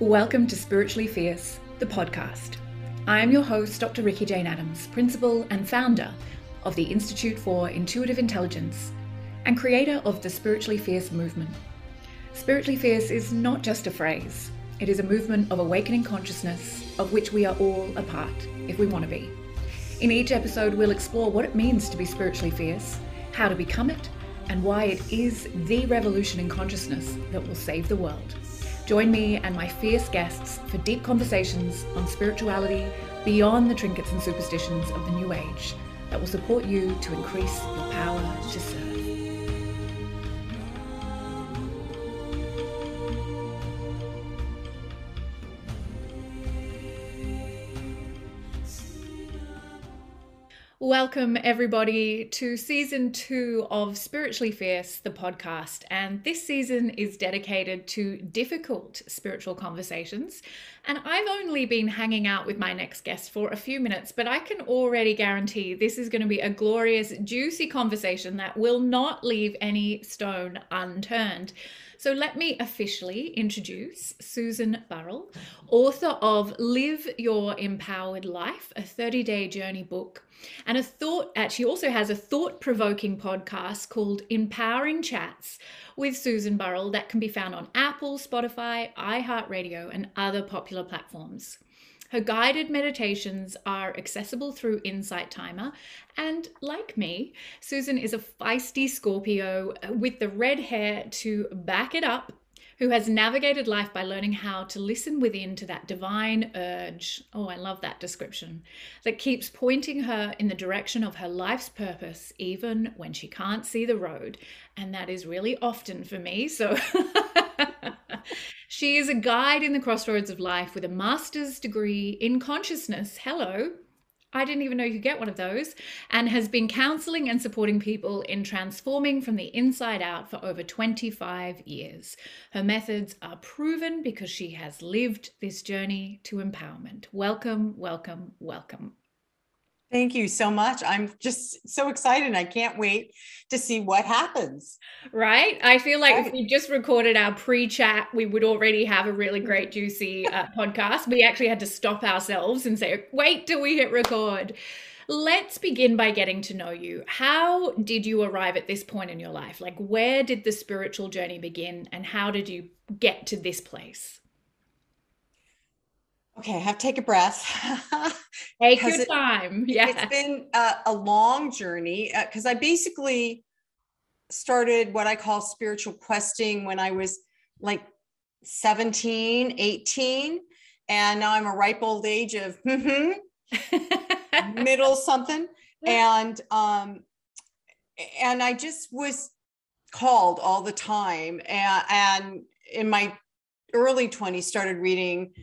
Welcome to Spiritually Fierce, the podcast. I am your host, Dr. Ricky Jane Adams, principal and founder of the Institute for Intuitive Intelligence and creator of the Spiritually Fierce movement. Spiritually Fierce is not just a phrase, it is a movement of awakening consciousness of which we are all a part if we want to be. In each episode, we'll explore what it means to be spiritually fierce, how to become it, and why it is the revolution in consciousness that will save the world. Join me and my fierce guests for deep conversations on spirituality beyond the trinkets and superstitions of the New Age that will support you to increase your power to serve. Welcome, everybody, to season two of Spiritually Fierce, the podcast. And this season is dedicated to difficult spiritual conversations. And I've only been hanging out with my next guest for a few minutes, but I can already guarantee this is going to be a glorious, juicy conversation that will not leave any stone unturned. So let me officially introduce Susan Burrell, author of Live Your Empowered Life, a 30 day journey book. And a thought, she also has a thought provoking podcast called Empowering Chats with Susan Burrell that can be found on Apple, Spotify, iHeartRadio, and other popular platforms. Her guided meditations are accessible through Insight Timer. And like me, Susan is a feisty Scorpio uh, with the red hair to back it up who has navigated life by learning how to listen within to that divine urge. Oh, I love that description. That keeps pointing her in the direction of her life's purpose, even when she can't see the road. And that is really often for me. So She is a guide in the crossroads of life with a master's degree in consciousness. Hello. I didn't even know you could get one of those, and has been counseling and supporting people in transforming from the inside out for over 25 years. Her methods are proven because she has lived this journey to empowerment. Welcome, welcome, welcome. Thank you so much. I'm just so excited. I can't wait to see what happens. Right? I feel like right. if we just recorded our pre chat, we would already have a really great, juicy uh, podcast. We actually had to stop ourselves and say, wait till we hit record. Let's begin by getting to know you. How did you arrive at this point in your life? Like, where did the spiritual journey begin, and how did you get to this place? Okay, I have to take a breath. take your it, time. Yeah. It's been a, a long journey because uh, I basically started what I call spiritual questing when I was like 17, 18. And now I'm a ripe old age of middle something. And um, and I just was called all the time. And, and in my early 20s, started reading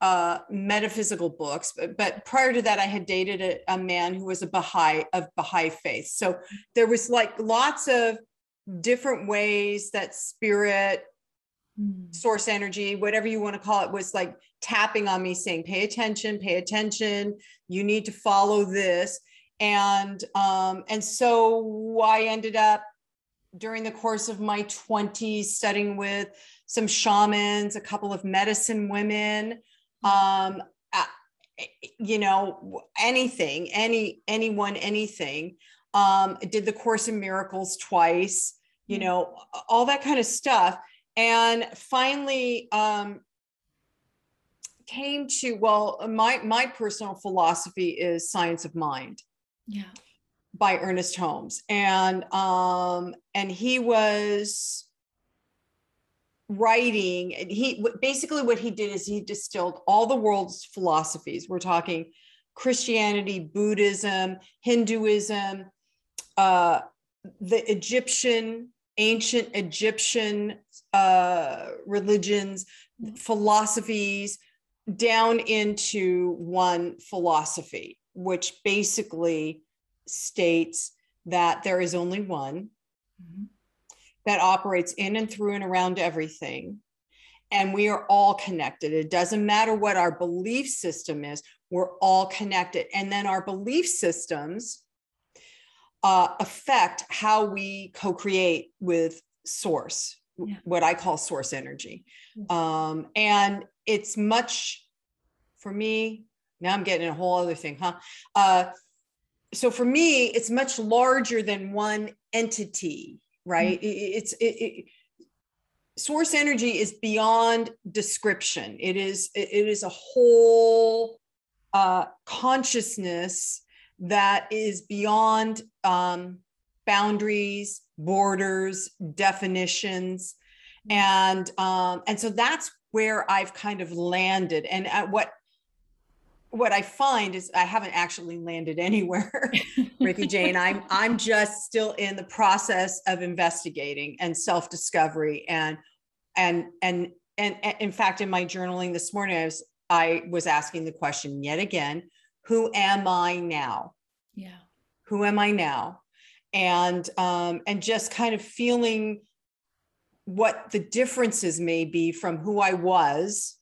uh, metaphysical books, but, but, prior to that, I had dated a, a, man who was a Baha'i of Baha'i faith. So there was like lots of different ways that spirit, mm. source energy, whatever you want to call it, was like tapping on me, saying, "Pay attention, pay attention. You need to follow this." And um, and so I ended up during the course of my 20s studying with some shamans, a couple of medicine women um, uh, you know, anything, any, anyone, anything. Um, did the Course in Miracles twice, you mm-hmm. know, all that kind of stuff. And finally, um, came to well my my personal philosophy is science of mind yeah by ernest holmes and um and he was writing he basically what he did is he distilled all the world's philosophies. We're talking christianity buddhism hinduism uh, the egyptian ancient egyptian uh, religions philosophies down into one philosophy which basically states that there is only one mm-hmm that operates in and through and around everything. And we are all connected. It doesn't matter what our belief system is, we're all connected. And then our belief systems uh, affect how we co create with source, yeah. what I call source energy. Um, and it's much for me. Now I'm getting a whole other thing, huh? Uh, so for me, it's much larger than one entity, right? Mm-hmm. It, it's it, it, source energy is beyond description. It is it is a whole uh, consciousness that is beyond um, boundaries, borders, definitions, and um, and so that's where I've kind of landed. And at what what I find is I haven't actually landed anywhere, Ricky Jane. I'm I'm just still in the process of investigating and self-discovery and and and and, and in fact in my journaling this morning I was I was asking the question yet again, who am I now? Yeah. Who am I now? And um and just kind of feeling what the differences may be from who I was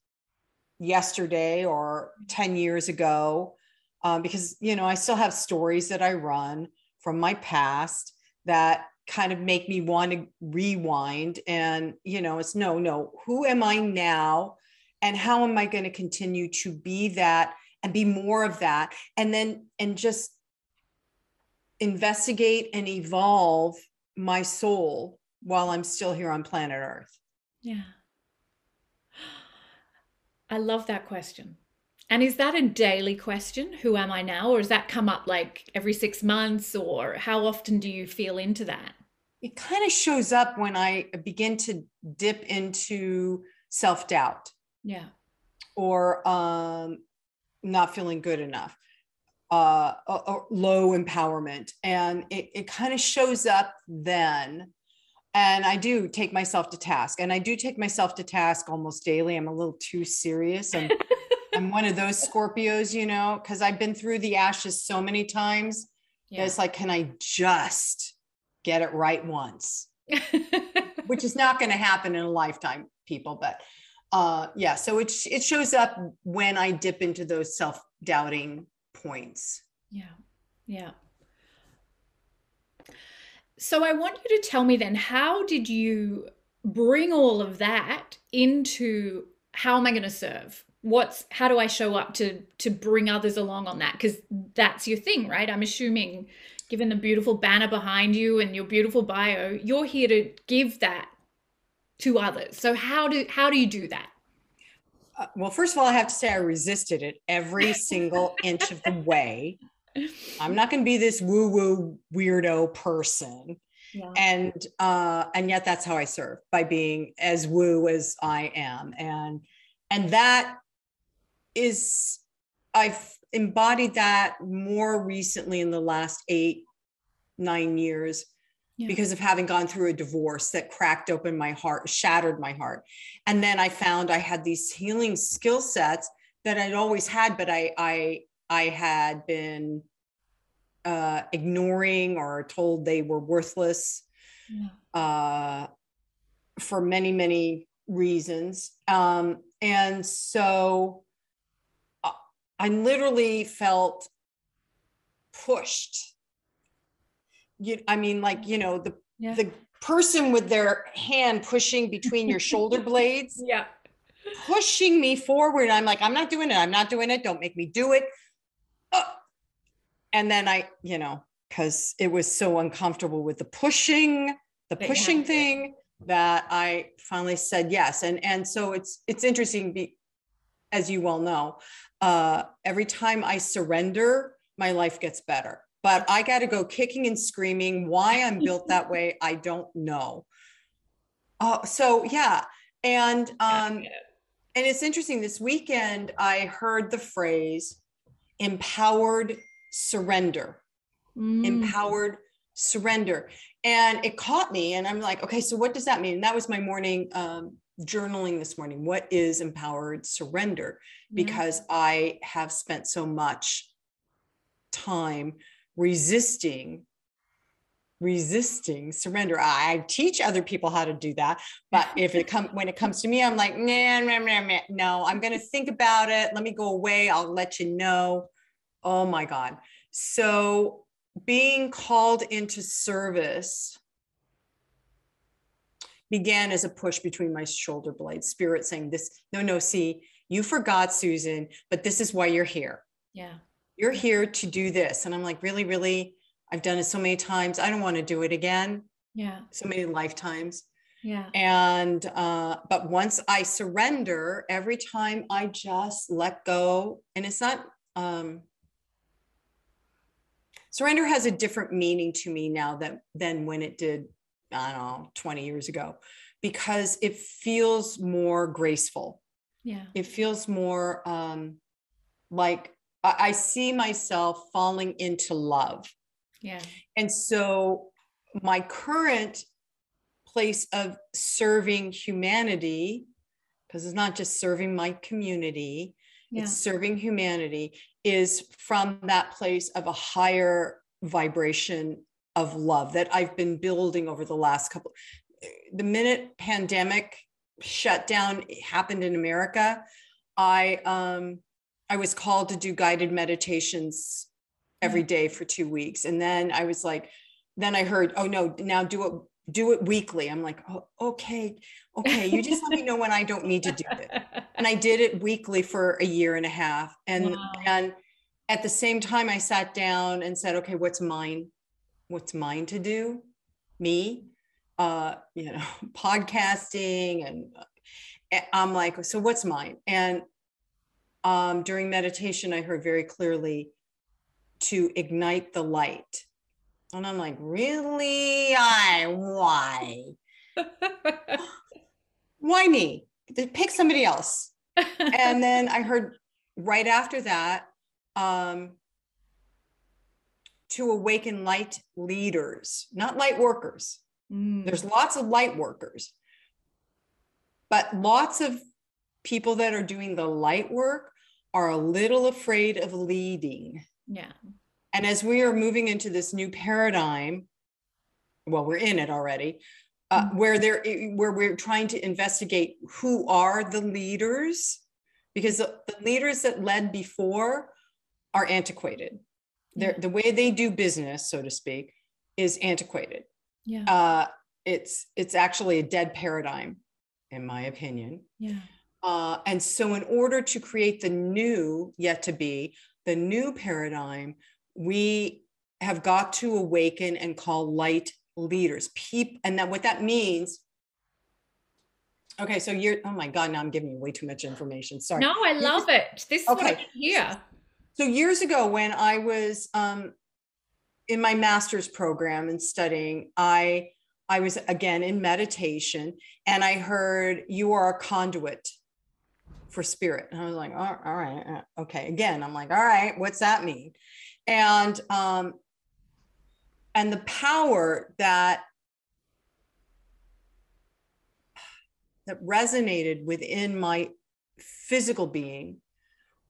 yesterday or 10 years ago um, because you know i still have stories that i run from my past that kind of make me want to rewind and you know it's no no who am i now? And how am i going to continue to be that and be more of that? And then and just investigate and evolve my soul while i'm still here on planet earth. Yeah I love that question. And is that a daily question? Who am I now? Or does that come up like every six months? Or how often do you feel into that? It kind of shows up when I begin to dip into self doubt. Yeah. Or um, not feeling good enough, uh, or, or low empowerment. And it, it kind of shows up then and I do take myself to task, and I do take myself to task almost daily. I'm a little too serious. I'm, I'm one of those Scorpios, you know, because I've been through the ashes so many times. Yeah. It's like, can I just get it right once? Which is not going to happen in a lifetime, people. But uh, yeah, so it it shows up when I dip into those self doubting points. Yeah, yeah. So I want you to tell me then, how did you bring all of that into how am I going to serve? What's how do I show up to to bring others along on that? Because that's your thing, right? I'm assuming, given the beautiful banner behind you and your beautiful bio, you're here to give that to others. So how do how do you do that? Uh, well, first of all, I have to say I resisted it every single inch of the way. I'm not going to be this woo woo weirdo person. Yeah. And uh, and yet that's how I serve by being as woo as I am, and and that is I've embodied that more recently in the last eight nine years yeah. because of having gone through a divorce that cracked open my heart, shattered my heart, and then I found I had these healing skill sets that I'd always had, but I I I had been uh, ignoring or told they were worthless yeah. uh, for many, many reasons. Um, and so uh, I literally felt pushed. You, I mean, like, you know, the, yeah. the person with their hand pushing between your shoulder blades. Yeah. Pushing me forward. I'm like, I'm not doing it. I'm not doing it. Don't make me do it. And then I, you know, because it was so uncomfortable with the pushing, the pushing thing that I finally said yes. And and so it's it's interesting, be, as you well know, uh, every time I surrender, my life gets better. But I got to go kicking and screaming. Why I'm built that way, I don't know. Uh, so yeah, and um, and it's interesting. This weekend, I heard the phrase "empowered surrender, mm. empowered surrender. And it caught me. And I'm like, okay, so what does that mean? And that was my morning um, journaling this morning. What is empowered surrender? Because I have spent so much time resisting resisting surrender. I teach other people how to do that, but if it come when it comes to me, I'm like, nah, nah, nah, nah. no, I'm going to think about it. Let me go away. I'll let you know. Oh my God. So being called into service began as a push between my shoulder blades, spirit saying this, no, no, see, you forgot susan but this is why you're here. Yeah. You're here to do this. And i'm like really really? I've done it so many times. I don't want to do it again. Yeah. So many lifetimes. Yeah. And uh but once i surrender every time i just let go and it's not um surrender has a different meaning to me now that than when it did i don't know 20 years ago because it feels more graceful. Yeah. It feels more um like I, I see myself falling into love. Yeah. And so my current place of serving humanity because it's not just serving my community yeah. It's serving humanity is from that place of a higher vibration of love that I've been building over the last couple the minute pandemic shutdown happened in America I um I was called to do guided meditations every day for 2 weeks. And then I was like then I heard oh no now do it do it weekly I'm like oh, okay okay you just let me know when I don't need to do it and I did it weekly for a year and a half. And Wow. and at the same time, I sat down and said, okay, what's mine? What's mine to do? Me, uh, you know, podcasting, and uh, I'm like, so what's mine? And um, during meditation, I heard very clearly to ignite the light. And I'm like, really? I why? Why me? Pick somebody else and then I heard right after that, um, to awaken light leaders, not light workers. Mm, There's lots of light workers, but lots of people that are doing the light work are a little afraid of leading. yeah And as we are moving into this new paradigm, well, we're in it already, uh, Mhm. where there where we're trying to investigate who are the leaders, because the, the leaders that led before are antiquated. They're, the way they do business, so to speak, is antiquated. yeah Uh, it's it's actually a dead paradigm, in my opinion. yeah Uh, and so, in order to create the new, yet to be, the new paradigm, we have got to awaken and call light leaders. Peep, and that what that means. Okay, so you're. Oh my God! Now I'm giving you way too much information. Sorry. no i love it this is what I Okay. hear So years ago, when I was um, in my master's program and studying, I I was again in meditation, and I heard you are a conduit for spirit, and I was like, all all right, uh, okay. Again, I'm like, all right, what's that mean? And um, and the power that that resonated within my physical being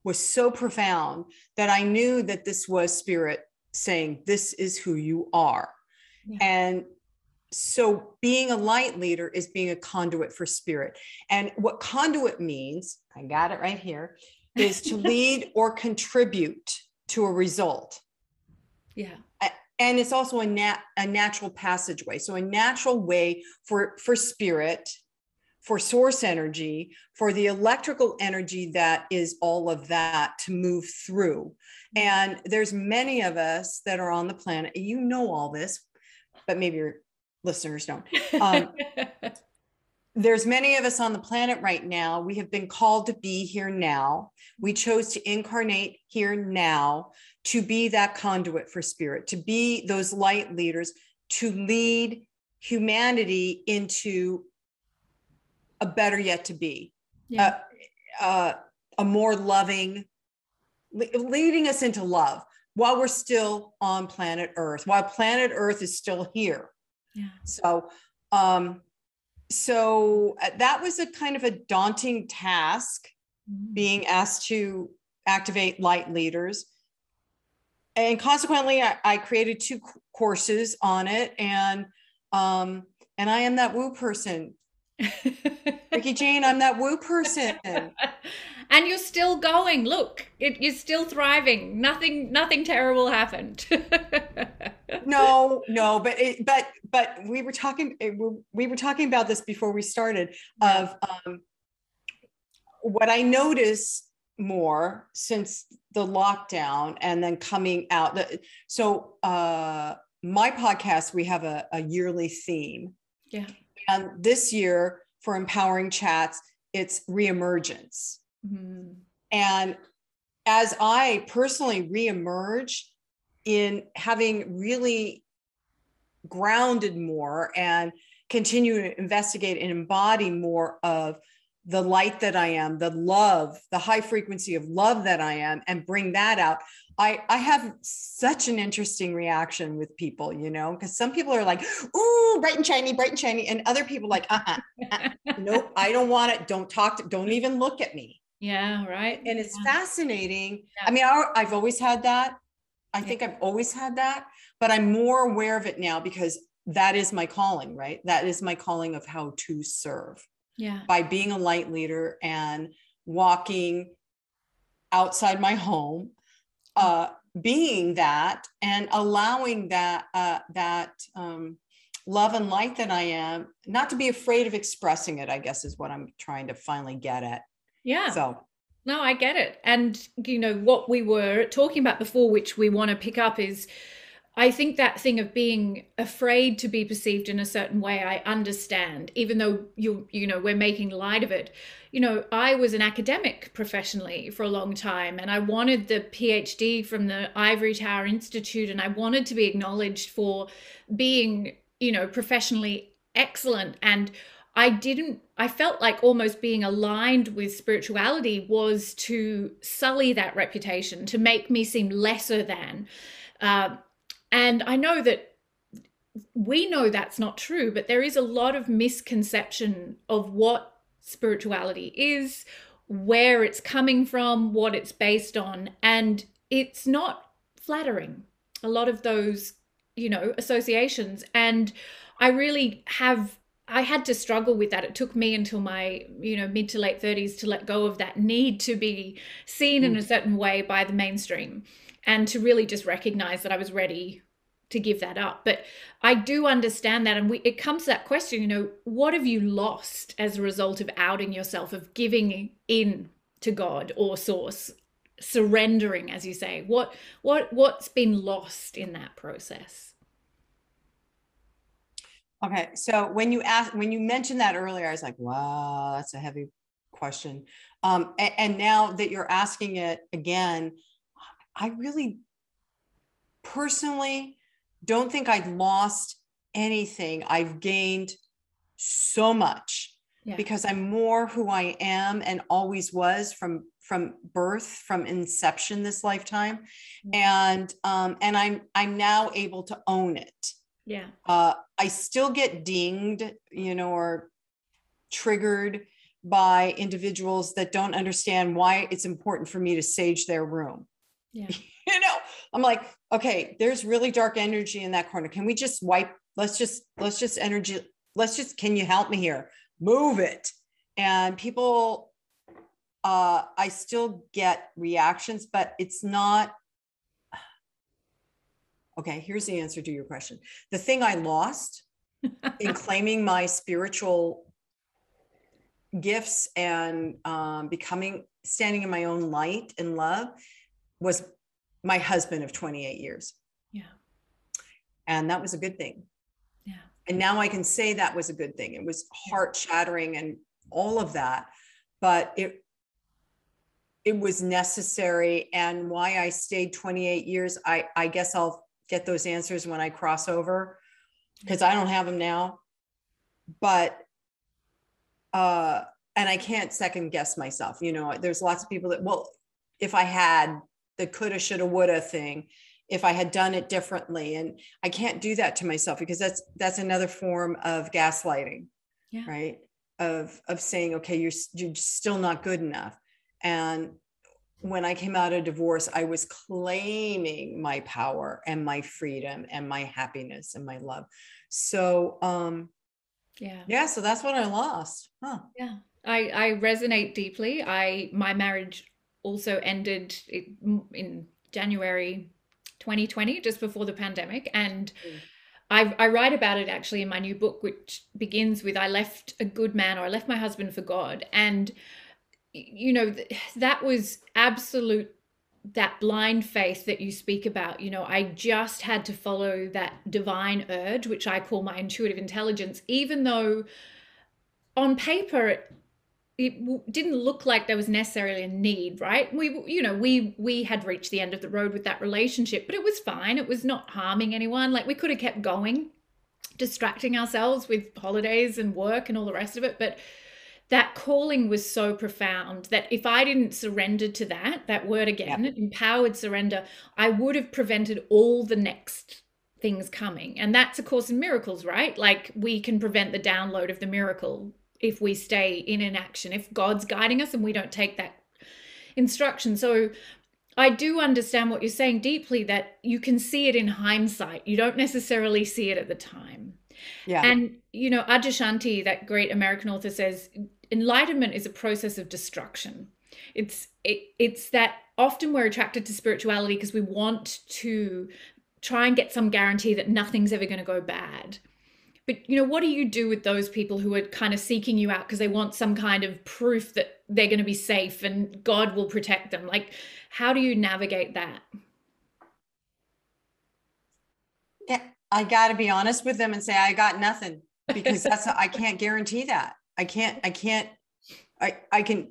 was so profound that I knew that this was spirit saying, This is who you are. Yeah. And so being a light leader is being a conduit for spirit. And what conduit means, I got it right here, is to lead or contribute to a result. yeah And it's also a, nat- a natural passageway. So a natural way for, for spirit, for source energy, for the electrical energy that is all of that to move through. And there's many of us that are on the planet. You know all this, but maybe your listeners don't. Um, There's many of us on the planet right now. We have been called to be here now. We chose to incarnate here now to be that conduit for spirit, to be those light leaders, to lead humanity into a better yet to be yeah uh, a more loving, leading us into love while we're still on planet Earth, while planet Earth is still here. yeah So, um, so uh, that was a kind of a daunting task, Mm. being asked to activate light leaders. And consequently, I, I created two courses on it, and um, and I am that woo person, Ricky Jane. I'm that woo person. and you're still going look it, you're still thriving nothing nothing terrible happened no no but it, but but we were talking we- we were talking about this before we started of um what I notice more since the lockdown and then coming out. So, uh, my podcast, we have a, a yearly theme. Yeah. And this year for Empowering Chats, it's reemergence. Mm-hmm. And as I personally reemerge in having really grounded more and continue to investigate and embody more of the light that I am, the love, the high frequency of love that I am, and bring that out. I, I have such an interesting reaction with people, you know, because some people are like, ooh, bright and shiny, bright and shiny. And other people like, uh-uh, uh-uh. nope, I don't want it. Don't talk to, don't even look at me. Yeah, right. And it's yeah. fascinating. Yeah. I mean, I, I've always had that. I yeah. think I've always had that, but I'm more aware of it now because that is my calling, right? That is my calling of how to serve. Yeah. By being a light leader and walking outside my home, uh, being that and allowing that uh, that um, love and light that I am, not to be afraid of expressing it. I guess is what I'm trying to finally get at. Yeah. So no, I get it. And, you know, what we were talking about before, which we want to pick up, is I think that thing of being afraid to be perceived in a certain way, I understand, even though you you know we're making light of it. You know, I was an academic professionally for a long time, and I wanted the PhD from the Ivory Tower Institute, and I wanted to be acknowledged for being, you know, professionally excellent. And I didn't, I felt like almost being aligned with spirituality was to sully that reputation, to make me seem lesser than. Uh, and I know that we know that's not true, but there is a lot of misconception of what spirituality is, where it's coming from, what it's based on. And it's not flattering, a lot of those, you know, associations. And I really have I had to struggle with that. It took me until my, you know, mid to late 30s to let go of that need to be seen mm. in a certain way by the mainstream and to really just recognize that I was ready to give that up. But I do understand that. And we, it comes to that question, you know, what have you lost as a result of outing yourself, of giving in to God or source, surrendering, as you say? What what what's been lost in that process? Okay. So when you asked when you mentioned that earlier, I was like, wow, that's a heavy question. Um, and, and now that you're asking it again, I really personally don't think I've lost anything. I've gained so much yeah. because I'm more who I am and always was from from birth, from inception this lifetime. Mm-hmm. And um, and I'm I'm now able to own it. Yeah. Uh, I still get dinged, you know, or triggered by individuals that don't understand why it's important for me to sage their room. Yeah. you know, I'm like, okay, there's really dark energy in that corner. Can we just wipe? Let's just, let's just energy, let's just, can you help me here? Move it. And people, uh, I still get reactions, but it's not. Okay, here's the answer to your question. The thing I lost in claiming my spiritual gifts and um, becoming standing in my own light and love was my husband of 28 years. Yeah. And that was a good thing. Yeah. And now I can say that was a good thing. It was heart shattering and all of that, but it it was necessary and why I stayed 28 years I I guess I'll get those answers when I cross over because I don't have them now. But uh and I can't second guess myself. You know, there's lots of people that well if I had the coulda, shoulda, woulda thing if I had done it differently. And I can't do that to myself because that's that's another form of gaslighting, yeah. right? Of of saying, okay, you're you're still not good enough. And when I came out of divorce, I was claiming my power and my freedom and my happiness and my love. So um yeah. Yeah, so that's what I lost. Huh. Yeah. I I resonate deeply. I my marriage also ended in January 2020, just before the pandemic. And mm. I, I write about it actually in my new book, which begins with I left a good man or I left my husband for God. And you know that was absolute that blind faith that you speak about you know i just had to follow that divine urge which i call my intuitive intelligence even though on paper it, it didn't look like there was necessarily a need right? We you know we we had reached the end of the road with that relationship but it was fine. It was not harming anyone. Like we could have kept going distracting ourselves with holidays and work and all the rest of it but that calling was so profound that if I didn't surrender to that, that word again, yep. empowered surrender, I would have prevented all the next things coming. And that's a course in miracles, right? Like we can prevent the download of the miracle if we stay in inaction, if God's guiding us and we don't take that instruction. So I do understand what you're saying deeply that you can see it in hindsight. You don't necessarily see it at the time. Yeah. And you know, Adyashanti, that great American author, says enlightenment is a process of destruction. It's it, it's that often we're attracted to spirituality because we want to try and get some guarantee that nothing's ever going to go bad. But you know what do you do with those people who are kind of seeking you out because they want some kind of proof that they're going to be safe and god will protect them? Like how do you navigate that? Yeah i got to be honest with them and say i got nothing because that's i can't guarantee that I can't, I can't, I, I can,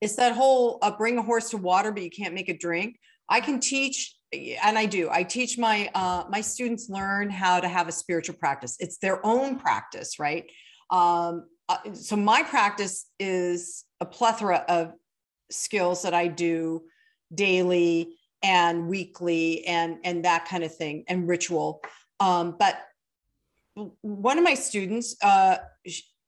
it's that whole uh, bring a horse to water, but you can't make a drink. I can teach, and I do. I teach my uh, my students learn how to have a spiritual practice. It's their own practice, right? Um, uh, so my practice is a plethora of skills that I do daily and weekly, and and that kind of thing, and ritual. Um, but one of my students, uh,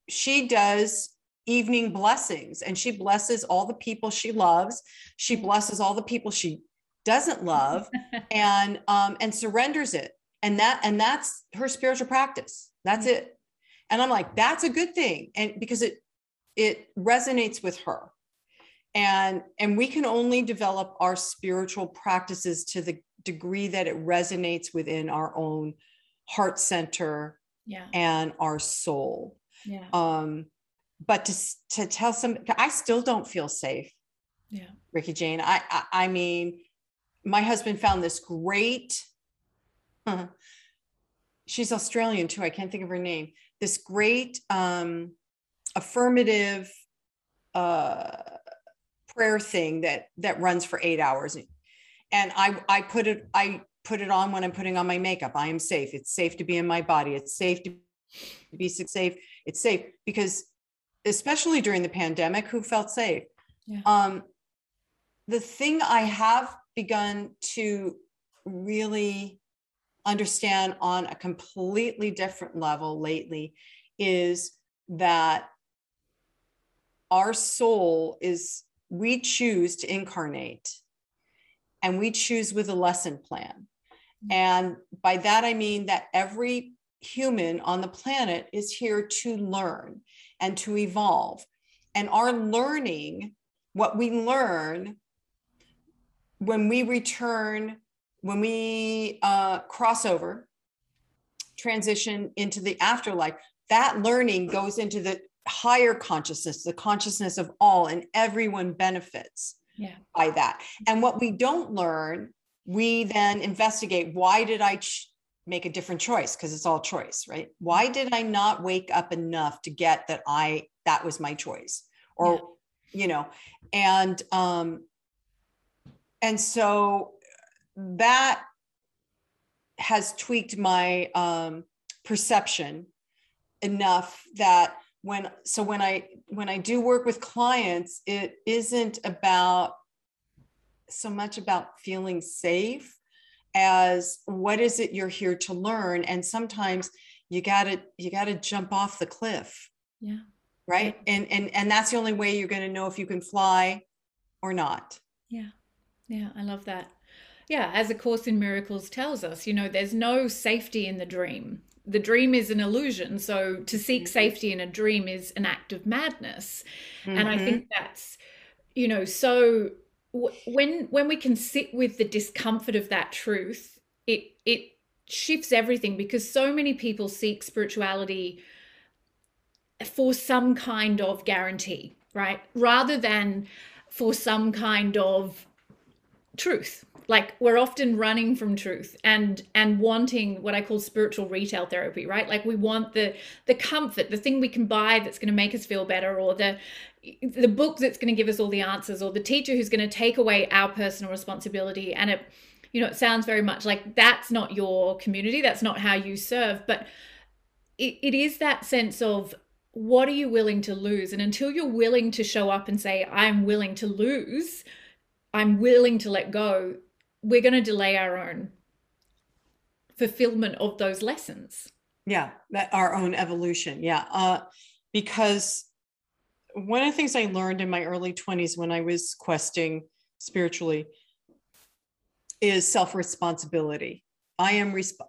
she does evening blessings and she blesses all the people she loves. She blesses all the people she doesn't love and um and surrenders it. And that and that's her spiritual practice. That's it. And i'm like that's a good thing. And because it it resonates with her. And and we can only develop our spiritual practices to the degree that it resonates within our own heart center yeah. and our soul yeah. Um, but to to tell some, I still don't feel safe. Yeah. Ricky Jane. I, I, I mean, my husband found this great. she's Australian too. I can't think of her name. This great um, affirmative uh, prayer thing that that runs for eight hours, and I I put it I put it on when I'm putting on my makeup. I am safe. It's safe to be in my body. It's safe to be safe it's safe because especially during the pandemic who felt safe yeah. um, the thing i have begun to really understand on a completely different level lately is that our soul is we choose to incarnate and we choose with a lesson plan mm. and by that i mean that every human on the planet is here to learn and to evolve. And our learning, what we learn when we return, when we uh, cross over, transition into the afterlife, that learning goes into the higher consciousness, the consciousness of all, and everyone benefits yeah. by that. And what we don't learn, we then investigate why did I ch- make a different choice because it's all choice right? Why did i not wake up enough to get that i that was my choice? Or yeah. you know and um and so that has tweaked my um perception enough that when so when i when i do work with clients it isn't about so much about feeling safe as what is it you're here to learn? And sometimes you got to you got to jump off the cliff. Yeah. Right? And and and that's the only way you're going to know if you can fly or not. Yeah. Yeah i love that. Yeah as a course in miracles tells us you know there's no safety in the dream. The dream is an illusion. So to seek mm-hmm. safety in a dream is an act of madness. Mm-hmm. and i think mm-hmm. that's you know so when when we can sit with the discomfort of that truth it it shifts everything because so many people seek spirituality for some kind of guarantee right? Rather than for some kind of truth. Like we're often running from truth and and wanting what i call spiritual retail therapy right? Like we want the the comfort the thing we can buy that's going to make us feel better or the the book that's going to give us all the answers or the teacher who's going to take away our personal responsibility. And it you know it sounds very much like that's not your community that's not how you serve but it, it is that sense of what are you willing to lose? And until you're willing to show up and say i'm willing to lose i'm willing to let go we're going to delay our own fulfillment of those lessons. Yeah, that our own evolution. Yeah. Uh, because one of the things I learned in my early 20s when I was questing spiritually is self responsibility. I am, resp-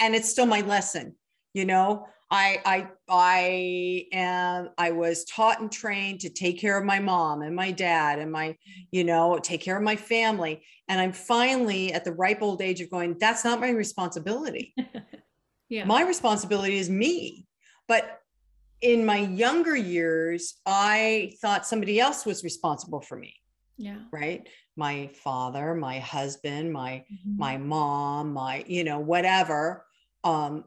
and it's still my lesson, you know, I I I am I was taught and trained to take care of my mom and my dad and my you know take care of my family and I'm finally at the ripe old age of going that's not my responsibility. yeah. My responsibility is me. But in my younger years I thought somebody else was responsible for me. Yeah. Right? My father, my husband, my mm-hmm. my mom, my you know whatever um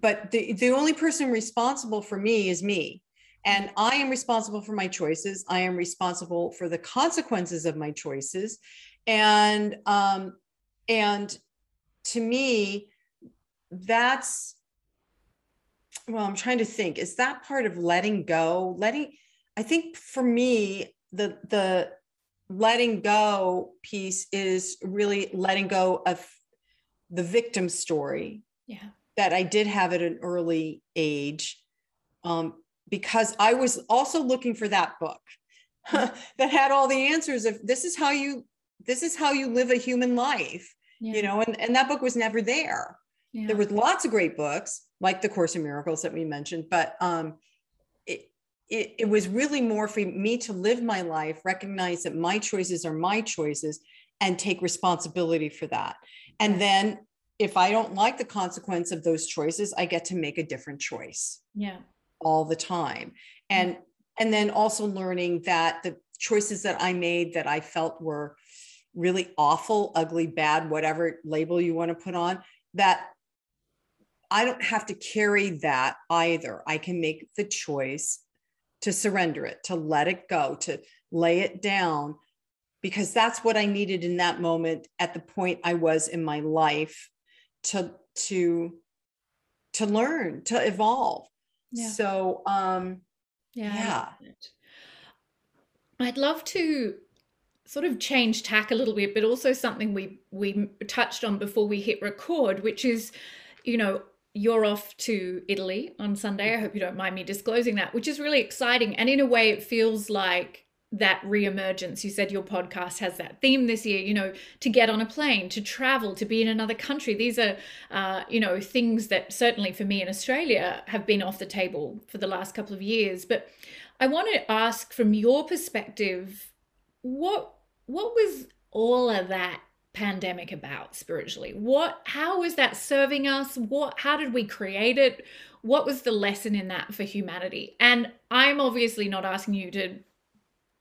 but the, the only person responsible for me is me. And i am responsible for my choices. I am responsible for the consequences of my choices. And um and to me that's well i'm trying to think. Is that part of letting go? Letting i think for me the the letting go piece is really letting go of the victim story. Yeah that I did have at an early age um, because I was also looking for that book that had all the answers of this is how you this is how you live a human life yeah. you know and, and that book was never there yeah. there was lots of great books like the course in miracles that we mentioned but um it, it it was really more for me to live my life recognize that my choices are my choices and take responsibility for that and then if I don't like the consequence of those choices, I get to make a different choice. Yeah. All the time. Mm-hmm. And and then also learning that the choices that I made that I felt were really awful, ugly, bad, whatever label you want to put on, that I don't have to carry that either. I can make the choice to surrender it, to let it go, to lay it down, because that's what I needed in that moment at the point I was in my life to to to learn to evolve yeah. so um yeah, yeah. i'd love to sort of change tack a little bit but also something we we touched on before we hit record which is you know you're off to Italy on Sunday. I hope you don't mind me disclosing that, which is really exciting. And in a way, it feels like that reemergence. You said your podcast has that theme this year, you know, to get on a plane, to travel, to be in another country. These are, uh, you know, things that certainly for me in Australia have been off the table for the last couple of years. But I want to ask from your perspective, what what was all of that pandemic about spiritually? What how was that serving us? What how did we create it? What was the lesson in that for humanity? And I'm obviously not asking you to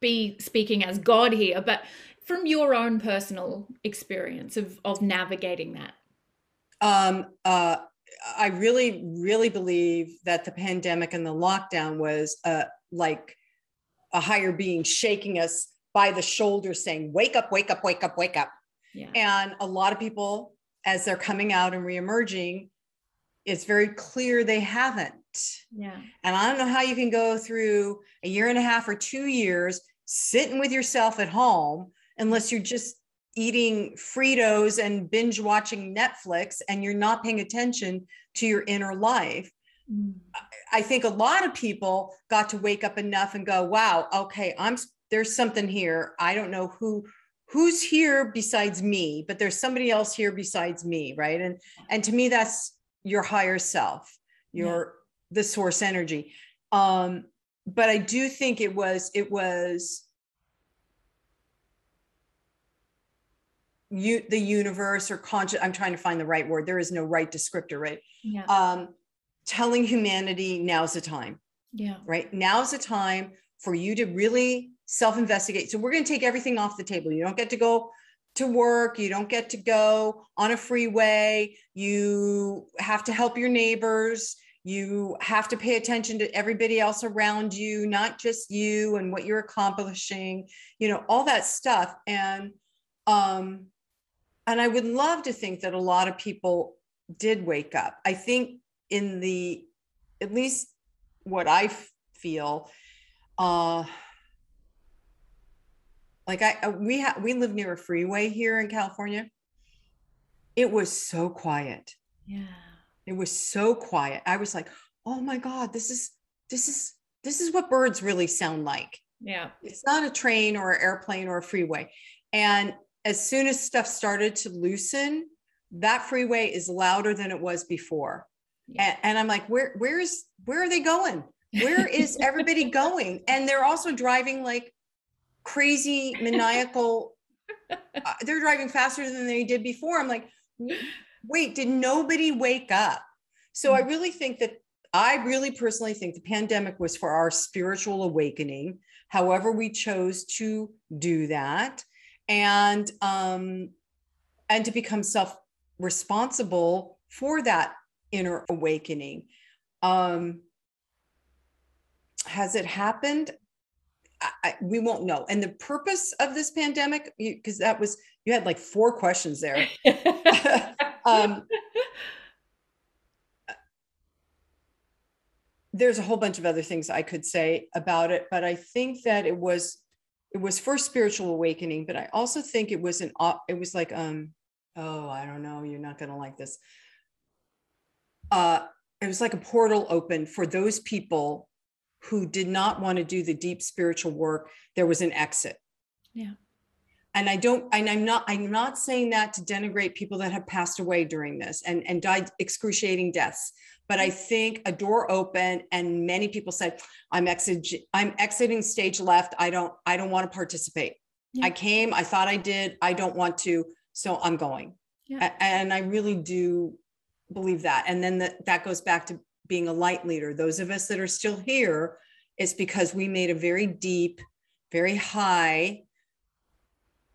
be speaking as God here, but from your own personal experience of of navigating that. Um, uh, I really, really believe that the pandemic and the lockdown was uh, like a higher being shaking us by the shoulder, saying, "Wake up! Wake up! Wake up! Wake up!" Yeah. And a lot of people, as they're coming out and reemerging, it's very clear they haven't. Yeah. And I don't know how you can go through a year and a half or two years sitting with yourself at home unless you're just eating Fritos and binge watching Netflix and you're not paying attention to your inner life. Mm. I think a lot of people got to wake up enough and go, wow, okay, I'm there's something here. I don't know who who's here besides me, but there's somebody else here besides me, right? And and to me that's your higher self, your yeah. the source energy. Um but I do think it was it was you the universe or conscious i'm trying to find the right word there is no right descriptor right yeah. um telling humanity now's the time yeah right now's the time for you to really self investigate. So we're going to take everything off the table. You don't get to go to work. You don't get to go on a freeway. You have to help your neighbors. You have to pay attention to everybody else around you, not just you and what you're accomplishing, you know, all that stuff. And, um, and I would love to think that a lot of people did wake up. I think in the, at least what I feel, uh, like I, uh, we have, we live near a freeway here in California. It was so quiet. Yeah. It was so quiet. I was like, oh my God, this is, this is, this is what birds really sound like. Yeah. It's not a train or an airplane or a freeway. And as soon as stuff started to loosen, that freeway is louder than it was before. Yeah. And, and I'm like, where, where is, where are they going? Where is everybody going? And they're also driving like crazy maniacal uh, they're driving faster than they did before i'm like wait did nobody wake up so i mm. really think that i really personally think the pandemic was for our spiritual awakening however we chose to do that and um and to become self responsible for that inner awakening um has it happened I, we won't know. And the purpose of this pandemic, because that was you had like four questions there. um, there's a whole bunch of other things I could say about it, but I think that it was it was for spiritual awakening. But I also think it was an it was like um oh I don't know you're not gonna like this. Uh, it was like a portal open for those people who did not want to do the deep spiritual work, there was an exit. Yeah. And I don't, and I'm not, I'm not saying that to denigrate people that have passed away during this and, and died excruciating deaths. But I think a door opened and many people said, I'm exit, I'm exiting stage left. I don't, I don't want to participate. Yeah. I came, I thought I did, I don't want to, so I'm going. Yeah. And I really do believe that. And then that that goes back to being a light leader, those of us that are still here, is because we made a very deep, very high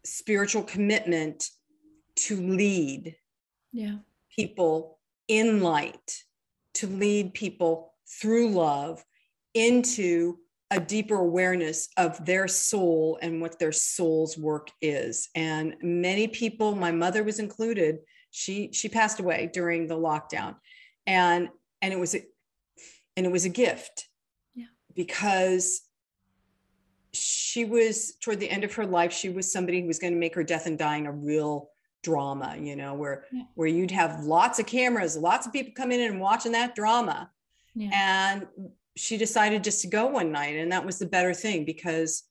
spiritual commitment to lead yeah. people in light, to lead people through love into a deeper awareness of their soul and what their soul's work is and many people my mother was included she she passed away during the lockdown and and it was a, and it was a gift yeah. because she was toward the end of her life she was somebody who was going to make her death and dying a real drama you know where yeah. where you'd have lots of cameras lots of people coming in and watching that drama yeah. and she decided just to go one night and that was the better thing because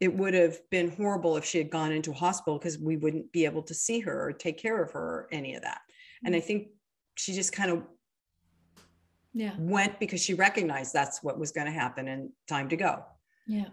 it would have been horrible if she had gone into a hospital because we wouldn't be able to see her or take care of her or any of that mm-hmm. and i think she just kind of yeah went because she recognized that's what was going to happen and time to go yeah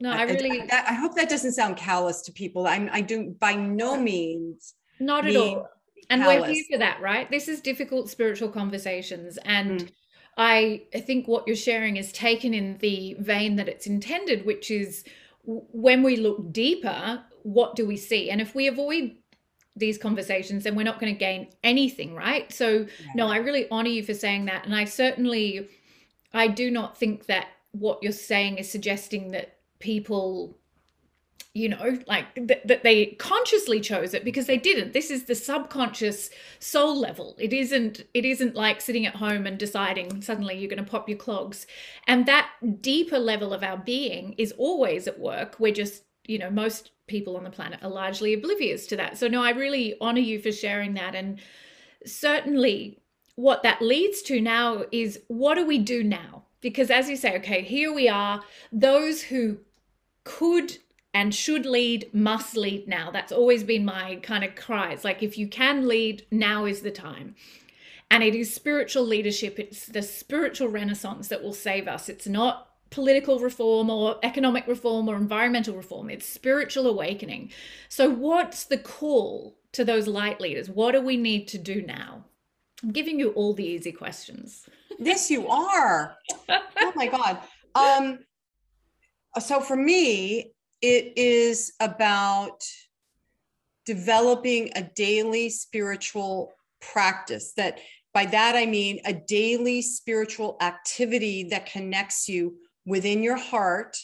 no i really I, I, hope that doesn't sound callous to people. I'm i do by no means not at all. And callous. we're here for that right? This is difficult spiritual conversations. And mm. i think what you're sharing is taken in the vein that it's intended which is when we look deeper what do we see? And if we avoid these conversations then we're not going to gain anything right? So yeah. no i really honor you for saying that. And i certainly i do not think that what you're saying is suggesting that people you know like th- that they consciously chose it because they didn't. This is the subconscious soul level. It isn't it isn't like sitting at home and deciding suddenly you're going to pop your clogs. And that deeper level of our being is always at work. We're just you know most people on the planet are largely oblivious to that. So no i really honor you for sharing that. And certainly what that leads to now is what do we do now because as you say okay here we are those who could and should lead must lead now that's always been my kind of cry it's like if you can lead now is the time and it is spiritual leadership it's the spiritual renaissance that will save us it's not political reform or economic reform or environmental reform. It's spiritual awakening. So, what's the call to those light leaders? What do we need to do now? I'm giving you all the easy questions. Yes, you are. oh my God. Um, so for me, it is about developing a daily spiritual practice that by that I mean a daily spiritual activity that connects you within your heart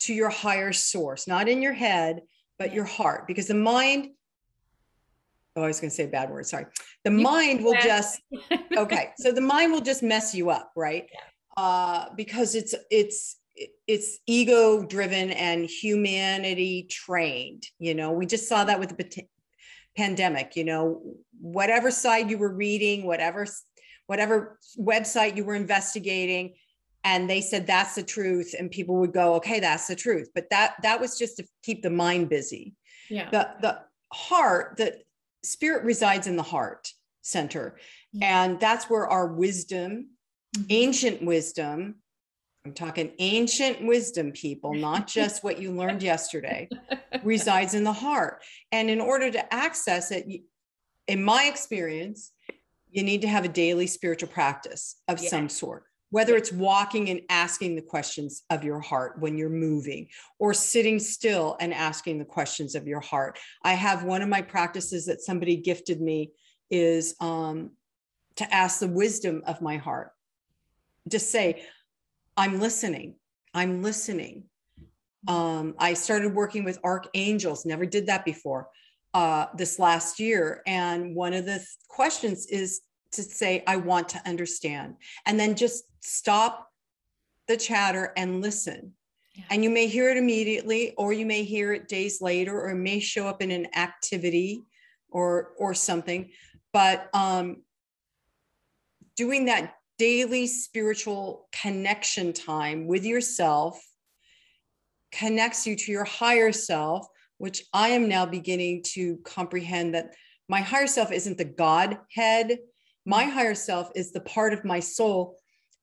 to your higher source, not in your head, but your heart, because the mind. Oh, I was going to say a bad word. Sorry. The you mind will just okay. So the mind will just mess you up, right? Yeah. Uh, because it's it's it's ego driven and humanity trained. You know, we just saw that with the pandemic. You know, whatever side you were reading, whatever whatever website you were investigating, and they said that's the truth and people would go okay that's the truth but that that was just to keep the mind busy yeah the the heart the spirit resides in the heart center yeah. and that's where our wisdom mm-hmm. ancient wisdom i'm talking ancient wisdom people not just what you learned yesterday resides in the heart and in order to access it in my experience you need to have a daily spiritual practice of yeah. some sort whether it's walking and asking the questions of your heart when you're moving or sitting still and asking the questions of your heart. I have one of my practices that somebody gifted me is um, to ask the wisdom of my heart. Just say i'm listening. I'm listening. Um, i started working with archangels never did that before uh, this last year. And one of the th- questions is to say, I want to understand. And then just stop the chatter and listen. Yeah. And you may hear it immediately, or you may hear it days later, or it may show up in an activity or or something. But um, doing that daily spiritual connection time with yourself connects you to your higher self, which I am now beginning to comprehend that my higher self isn't the Godhead, my higher self is the part of my soul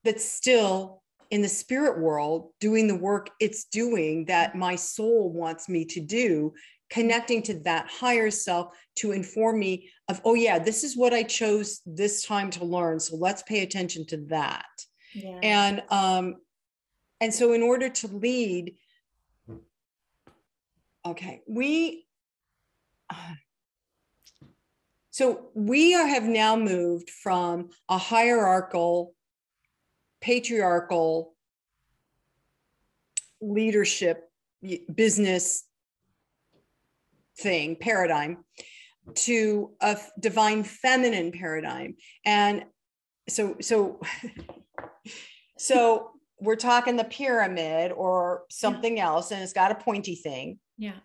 that's still in the spirit world doing the work it's doing that my soul wants me to do connecting to that higher self to inform me of oh yeah this is what i chose this time to learn so let's pay attention to that yeah. and um and so in order to lead okay we uh, so we are, have now moved from a hierarchical, patriarchal leadership business thing paradigm to a divine feminine paradigm. And so so so we're talking the pyramid or something yeah. else and it's got a pointy thing. Yeah.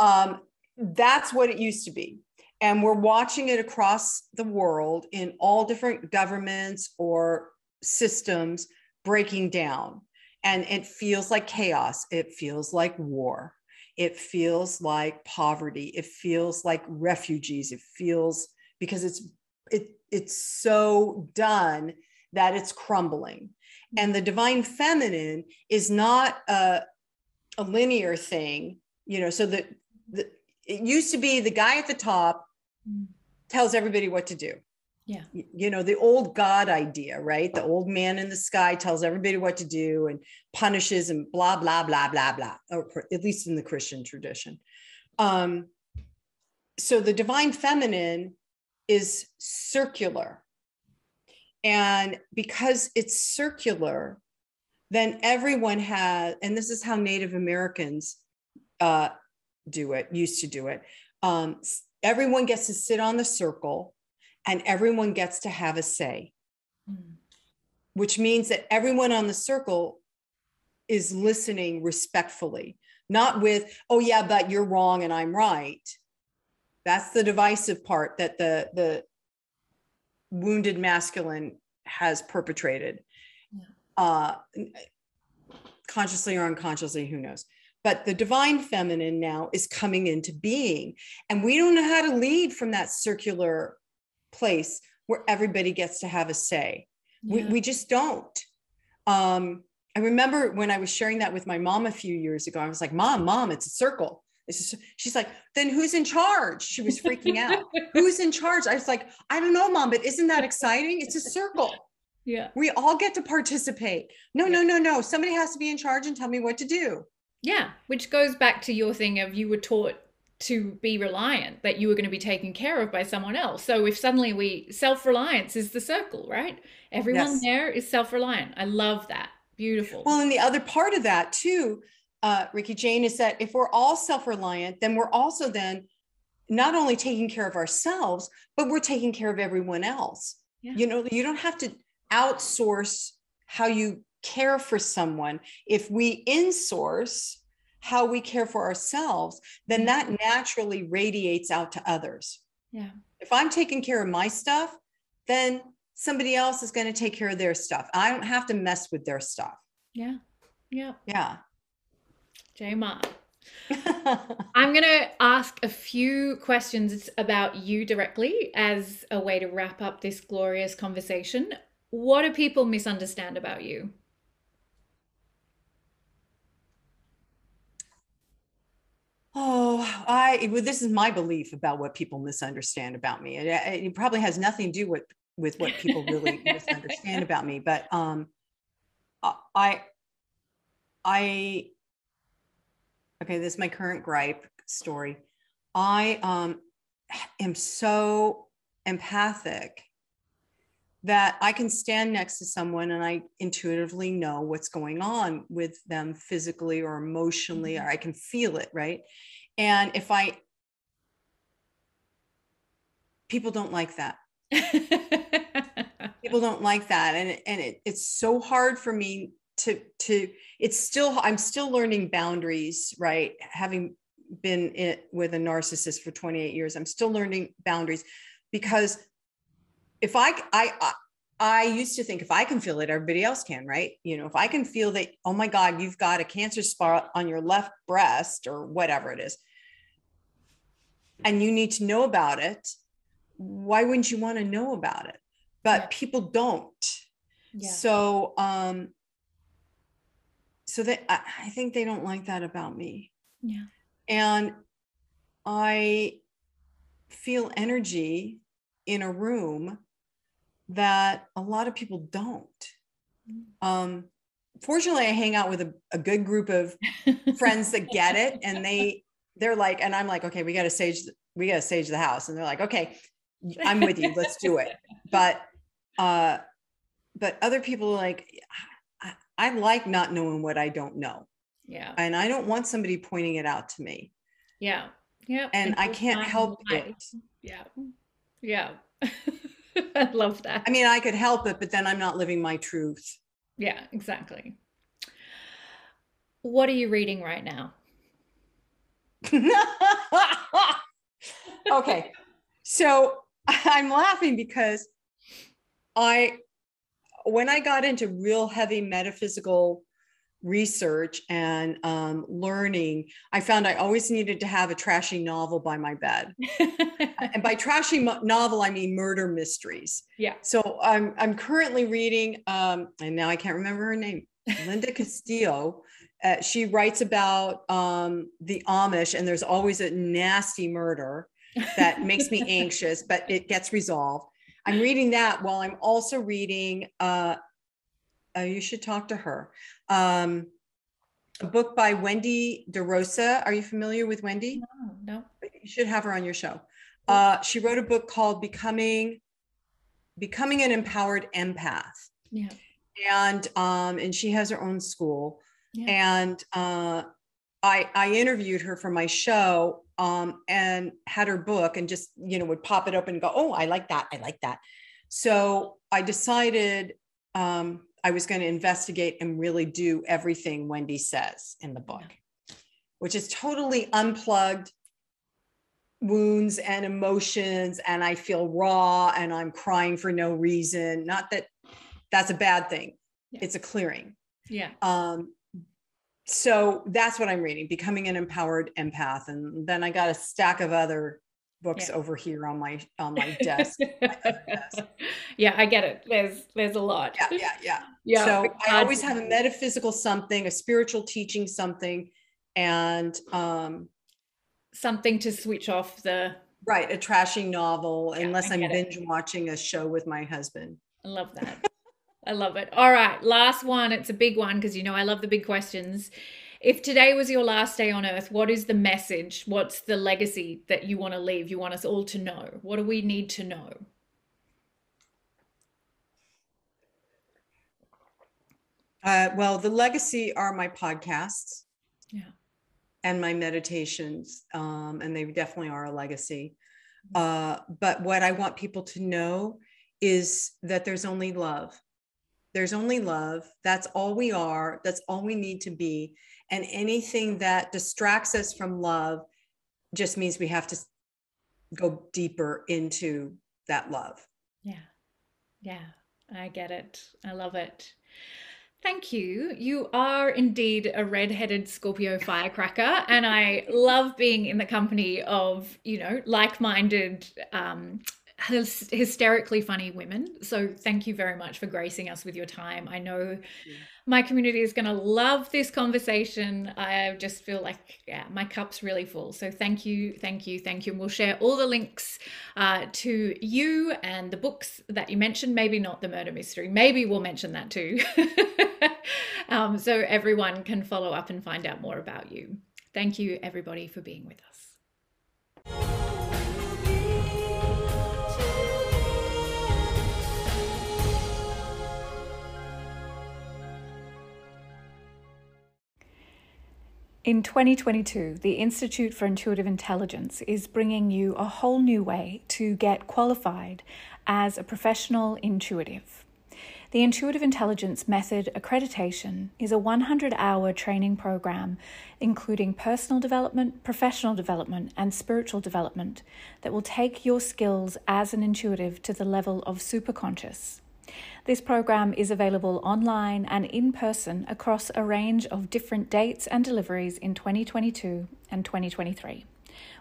Um that's what it used to be. And we're watching it across the world in all different governments or systems breaking down. And it feels like chaos. It feels like war. It feels like poverty. It feels like refugees. It feels because it's it it's so done that it's crumbling. And the divine feminine is not a, a linear thing, you know, so that the, it used to be the guy at the top Mm. tells everybody what to do. Yeah. You know, the old God idea, right? The old man in the sky tells everybody what to do and punishes and blah, blah, blah, blah, blah, or at least in the Christian tradition. Um, so the divine feminine is circular. And because it's circular, then everyone has, and this is how Native Americans uh, do it, used to do it. Um, everyone gets to sit on the circle and everyone gets to have a say, mm. which means that everyone on the circle is listening respectfully, not with, oh, yeah, but you're wrong and I'm right. That's the divisive part that the, the wounded masculine has perpetrated. Yeah. Uh, consciously or unconsciously, who knows? but the divine feminine now is coming into being. And we don't know how to lead from that circular place where everybody gets to have a say. Yeah. We, we just don't. Um, I remember when I was sharing that with my mom a few years ago, I was like, Mom, Mom, it's a circle. It's just, she's like, then who's in charge? She was freaking out. who's in charge? I was like, I don't know, Mom, but isn't that exciting? It's a circle. Yeah. We all get to participate. No, yeah. no, no, no. Somebody has to be in charge and tell me what to do. Yeah, which goes back to your thing of you were taught to be reliant, that you were going to be taken care of by someone else. So if suddenly we self reliance is the circle, right? Everyone yes. there is self reliant. I love that. Beautiful. Well, and the other part of that too, uh, Ricky Jane, is that if we're all self reliant, then we're also then not only taking care of ourselves, but we're taking care of everyone else. Yeah. You know, you don't have to outsource how you care for someone. If we insource how we care for ourselves, then that naturally radiates out to others. Yeah. If I'm taking care of my stuff, then somebody else is going to take care of their stuff. I don't have to mess with their stuff. Yeah. Yeah. Yeah. J Ma. I'm going to ask a few questions about you directly as a way to wrap up this glorious conversation. What do people misunderstand about you? Oh, I well, this is my belief about what people misunderstand about me. It, it probably has nothing to do with with what people really misunderstand about me, but um, I, I, okay, this is my current gripe story. I um, am so empathic that I can stand next to someone and I intuitively know what's going on with them physically or emotionally, mm-hmm. or I can feel it, right? And if I, people don't like that. people don't like that. And, and it, it's so hard for me to, to, it's still, I'm still learning boundaries, right? Having been it with a narcissist for 28 years, I'm still learning boundaries because if I, I, I I used to think if I can feel it, everybody else can, right? You know, if I can feel that, oh my God, you've got a cancer spot on your left breast or whatever it is, and you need to know about it, why wouldn't you want to know about it? But yeah. people don't. Yeah. So, um, so that I, I think they don't like that about me. Yeah. And I feel energy in a room that a lot of people don't. Um, fortunately, I hang out with a, a good group of friends that get it, and they they're like, and I'm like, okay, we got to sage, we got to sage the house, and they're like, okay, I'm with you, let's do it. But uh, but other people are like, I, I like not knowing what I don't know. Yeah, and I don't want somebody pointing it out to me. Yeah, yeah, and I can't help it. Yeah, yeah. I love that. I mean, I could help it, but then I'm not living my truth. Yeah, exactly. What are you reading right now? okay. So I'm laughing because I, when I got into real heavy metaphysical research and um, learning, I found I always needed to have a trashy novel by my bed. and by trashy mo- novel, I mean murder mysteries. Yeah. So I'm I'm currently reading, um, and now I can't remember her name, Linda Castillo. Uh, she writes about um, the Amish, and there's always a nasty murder that makes me anxious, but it gets resolved. I'm reading that while I'm also reading uh, uh, you should talk to her. Um, a book by Wendy DeRosa. Are you familiar with Wendy? No, no. You should have her on your show. Uh, she wrote a book called Becoming Becoming an Empowered Empath. Yeah. And um, and she has her own school. Yeah. And uh, I I interviewed her for my show um, and had her book and just you know would pop it open and go, oh, I like that. I like that. So I decided um, I was going to investigate and really do everything Wendy says in the book, which is totally unplugged wounds and emotions. And I feel raw and I'm crying for no reason. Not that that's a bad thing, yeah. it's a clearing. Yeah. Um, so that's what I'm reading, Becoming an Empowered Empath. And then I got a stack of other books yeah. over here on my on my desk, my desk. Yeah, I get it. There's there's a lot. Yeah, yeah, yeah. Yeah so I always have a metaphysical something, a spiritual teaching something, and um something to switch off the right a trashy novel yeah, unless I'm binge it. watching a show with my husband. I love that. I love it. All right, last one. It's a big one because you know I love the big questions. if today was your last day on earth, what is the message? What's the legacy that you want to leave? You want us all to know? What do we need to know? Uh, well, the legacy are my podcasts. Yeah. And my meditations. Um, and they definitely are a legacy. Uh, but what I want people to know is that there's only love. There's only love. That's all we are. That's all we need to be. And anything that distracts us from love just means we have to go deeper into that love. Yeah. Yeah. I get it. I love it. Thank you. You are indeed a red-headed Scorpio firecracker, and I love being in the company of you know like-minded, um, hysterically funny women. So thank you very much for gracing us with your time. I know my community is going to love this conversation. I just feel like, yeah, my cup's really full. So thank you, thank you, thank you. And we'll share all the links uh, to you and the books that you mentioned. Maybe not the murder mystery. Maybe we'll mention that too. um, so everyone can follow up and find out more about you. Thank you, everybody, for being with us. In 2022, the Institute for Intuitive Intelligence is bringing you a whole new way to get qualified as a professional intuitive. The Intuitive Intelligence Method Accreditation is a 100 hour training program including personal development, professional development, and spiritual development that will take your skills as an intuitive to the level of superconscious. This program is available online and in person across a range of different dates and deliveries in 2022 and 2023.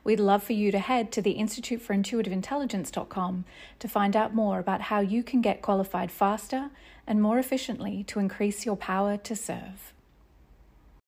We'd love for you to head to the Institute for Intuitive Intelligence.com to find out more about how you can get qualified faster and more efficiently to increase your power to serve.